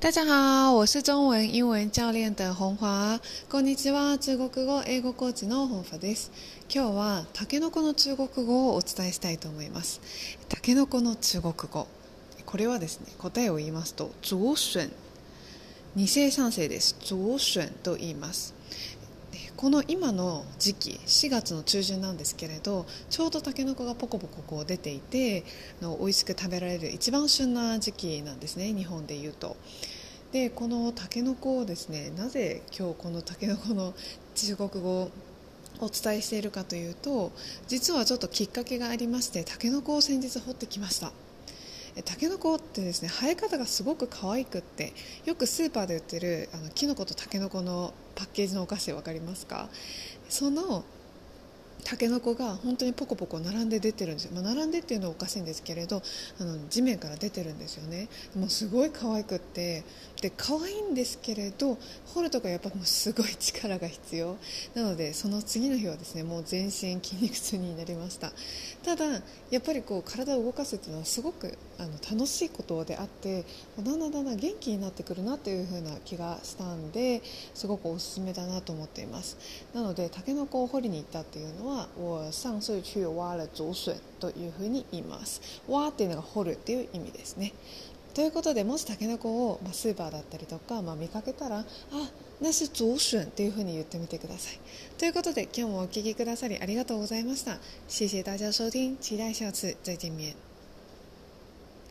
大家好，我是中文英文教練的本華。こんにちは、中国語英語コーチの本華です。今日はタケノコの中国語をお伝えしたいと思います。タケノコの中国語。これはですね、答えを言いますと、竹筍。二世三世です。竹筍と言います。この今の時期4月の中旬なんですけれどちょうどたけのこがポコポコこう出ていての美味しく食べられる一番旬な時期なんですね日本でいうと。でこのたけのこをですねなぜ今日このたけのこの中国語をお伝えしているかというと実はちょっときっかけがありましてたけのこを先日掘ってきました。たけのこってですね生え方がすごく可愛くってよくスーパーで売ってるあのきのことたけのこのパッケージのお菓子分かりますか？そのたけのこが本当にポコポコ並んで出てるんですよ、まあ、並んでっていうのはおかしいんですけれどあの地面から出てるんですよね。もうすごい可愛くって。で可愛いんですけれど掘るとかやっぱもうすごい力が必要。なのでその次の日はですねもう全身筋肉痛になりました。ただやっぱりこう体を動かすっていうのはすごくあの楽しいことであってだんだんだんだん元気になってくるなという風な気がしたんですごくおすすめだなと思っています。なのでたけのこを掘りに行ったっていうのは我上次去挖了竹笋というふうに言います挖っていうのが掘るっていう意味ですね。ということでもしたけのこを、まあ、スーパーだったりとか、まあ、見かけたらあ那是竹笋っていうふうに言ってみてください。ということで今日もお聞きくださりありがとうございました。谢谢大家收听期待下次再見面。